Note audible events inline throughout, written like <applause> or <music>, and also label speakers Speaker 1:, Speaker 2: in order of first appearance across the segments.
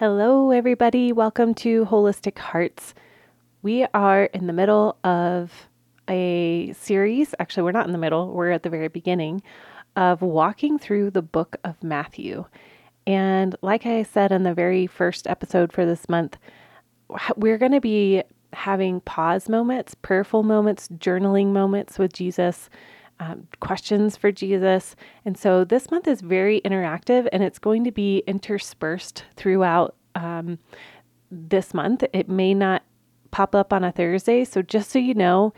Speaker 1: Hello, everybody. Welcome to Holistic Hearts. We are in the middle of a series. Actually, we're not in the middle, we're at the very beginning of walking through the book of Matthew. And like I said in the very first episode for this month, we're going to be having pause moments, prayerful moments, journaling moments with Jesus, um, questions for Jesus. And so this month is very interactive and it's going to be interspersed throughout um, this month. It may not pop up on a Thursday. So just so you know,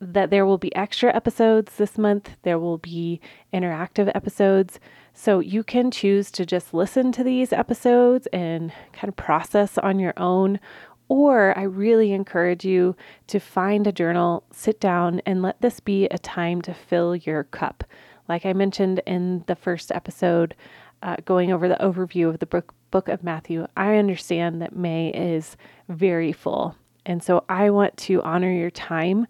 Speaker 1: that there will be extra episodes this month. There will be interactive episodes. So you can choose to just listen to these episodes and kind of process on your own. Or I really encourage you to find a journal, sit down, and let this be a time to fill your cup. Like I mentioned in the first episode, uh, going over the overview of the book, book of Matthew, I understand that May is very full. And so I want to honor your time.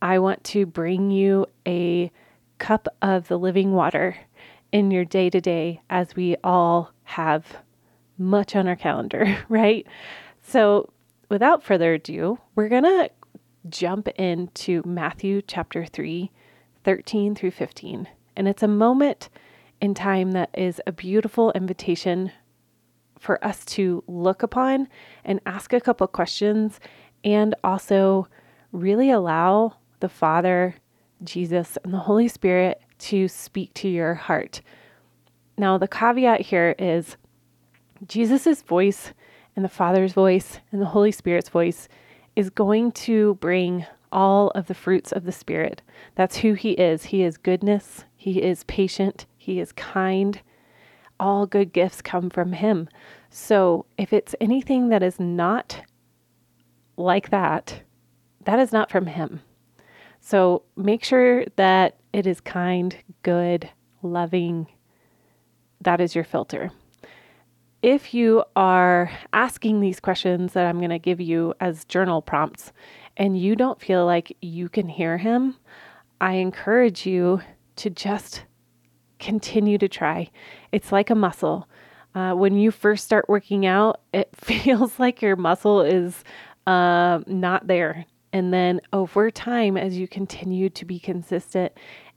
Speaker 1: I want to bring you a cup of the living water in your day to day as we all have much on our calendar, <laughs> right? So, without further ado, we're going to jump into Matthew chapter 3, 13 through 15. And it's a moment in time that is a beautiful invitation for us to look upon and ask a couple questions and also really allow the Father, Jesus, and the Holy Spirit to speak to your heart. Now, the caveat here is Jesus' voice and the Father's voice and the Holy Spirit's voice is going to bring all of the fruits of the Spirit. That's who He is. He is goodness, He is patient, He is kind. All good gifts come from Him. So if it's anything that is not like that, that is not from Him. So make sure that it is kind, good, loving. That is your filter. If you are asking these questions that I'm going to give you as journal prompts and you don't feel like you can hear him, I encourage you to just continue to try. It's like a muscle. Uh, when you first start working out, <laughs> it feels like your muscle is uh, not there. And then over time, as you continue to be consistent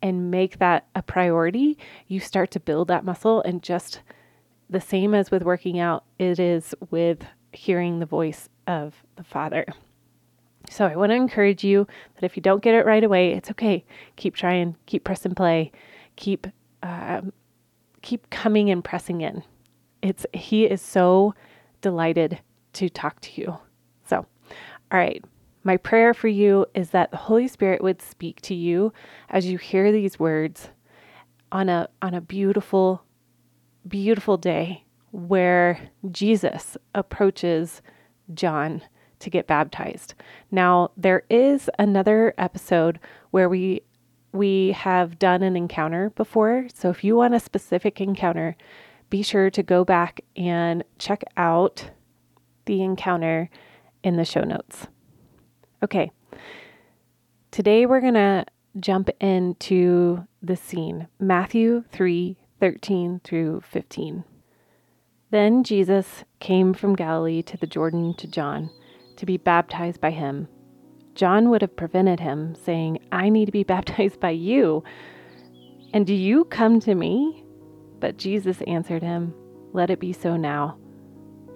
Speaker 1: and make that a priority, you start to build that muscle. And just the same as with working out, it is with hearing the voice of the Father. So I want to encourage you that if you don't get it right away, it's okay. Keep trying, keep pressing play, keep um, keep coming and pressing in. It's he is so delighted to talk to you. So, all right, my prayer for you is that the Holy Spirit would speak to you as you hear these words on a on a beautiful beautiful day where Jesus approaches John to get baptized. Now, there is another episode where we we have done an encounter before. So if you want a specific encounter, be sure to go back and check out the encounter in the show notes. Okay. Today we're going to jump into the scene Matthew 3 13 through 15. Then Jesus came from Galilee to the Jordan to John to be baptized by him. John would have prevented him, saying, I need to be <laughs> baptized by you. And do you come to me? But Jesus answered him, Let it be so now,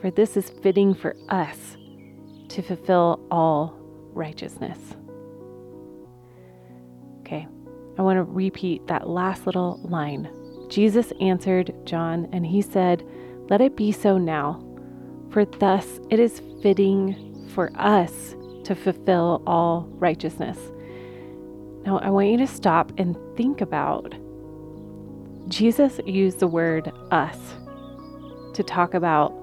Speaker 1: for this is fitting for us to fulfill all righteousness. Okay, I want to repeat that last little line. Jesus answered John, and he said, Let it be so now, for thus it is fitting for us to fulfill all righteousness. Now, I want you to stop and think about Jesus used the word us to talk about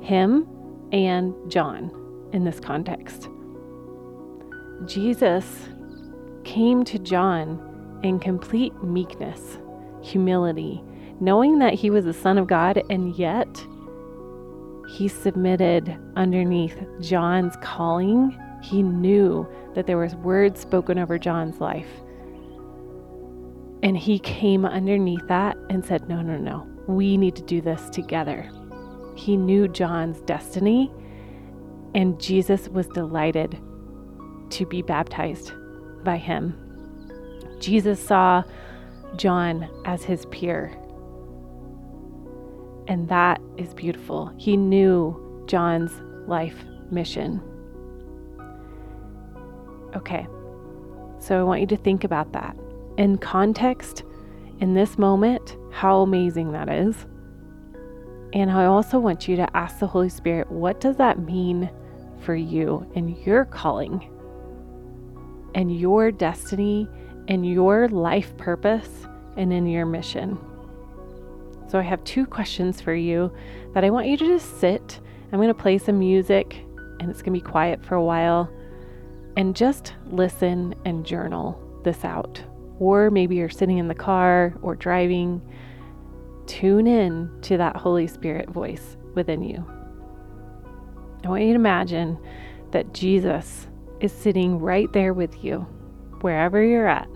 Speaker 1: him and John in this context. Jesus came to John in complete meekness, humility, knowing that he was the Son of God, and yet he submitted underneath John's calling. He knew that there was words spoken over John's life. And he came underneath that and said, No, no, no, we need to do this together. He knew John's destiny, and Jesus was delighted to be baptized by him. Jesus saw John as his peer. And that is beautiful. He knew John's life mission. Okay, so I want you to think about that. In context, in this moment, how amazing that is. And I also want you to ask the Holy Spirit, what does that mean for you and your calling and your destiny and your life purpose and in your mission? So I have two questions for you that I want you to just sit. I'm going to play some music and it's going to be quiet for a while and just listen and journal this out. Or maybe you're sitting in the car or driving. Tune in to that Holy Spirit voice within you. I want you to imagine that Jesus is sitting right there with you, wherever you're at.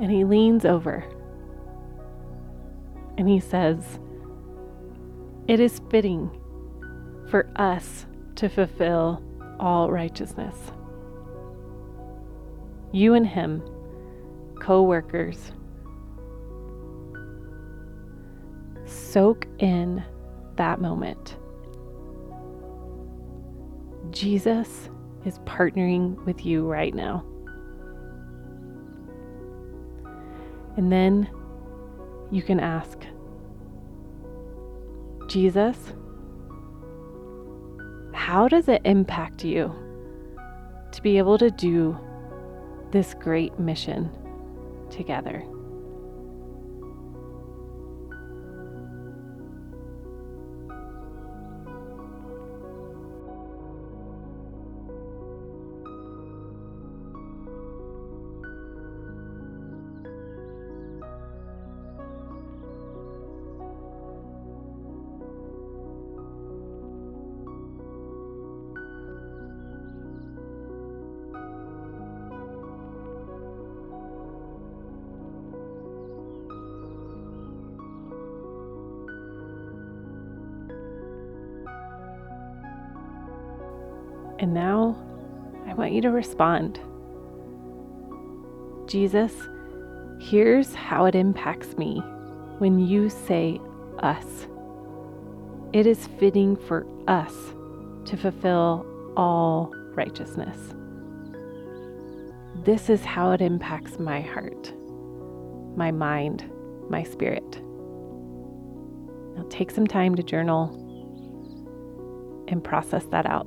Speaker 1: And he leans over and he says, It is fitting for us to fulfill all righteousness. You and him, co workers, soak in that moment. Jesus is partnering with you right now. And then you can ask, Jesus, how does it impact you to be able to do this great mission together? And now I want you to respond. Jesus, here's how it impacts me when you say us. It is fitting for us to fulfill all righteousness. This is how it impacts my heart, my mind, my spirit. Now take some time to journal and process that out.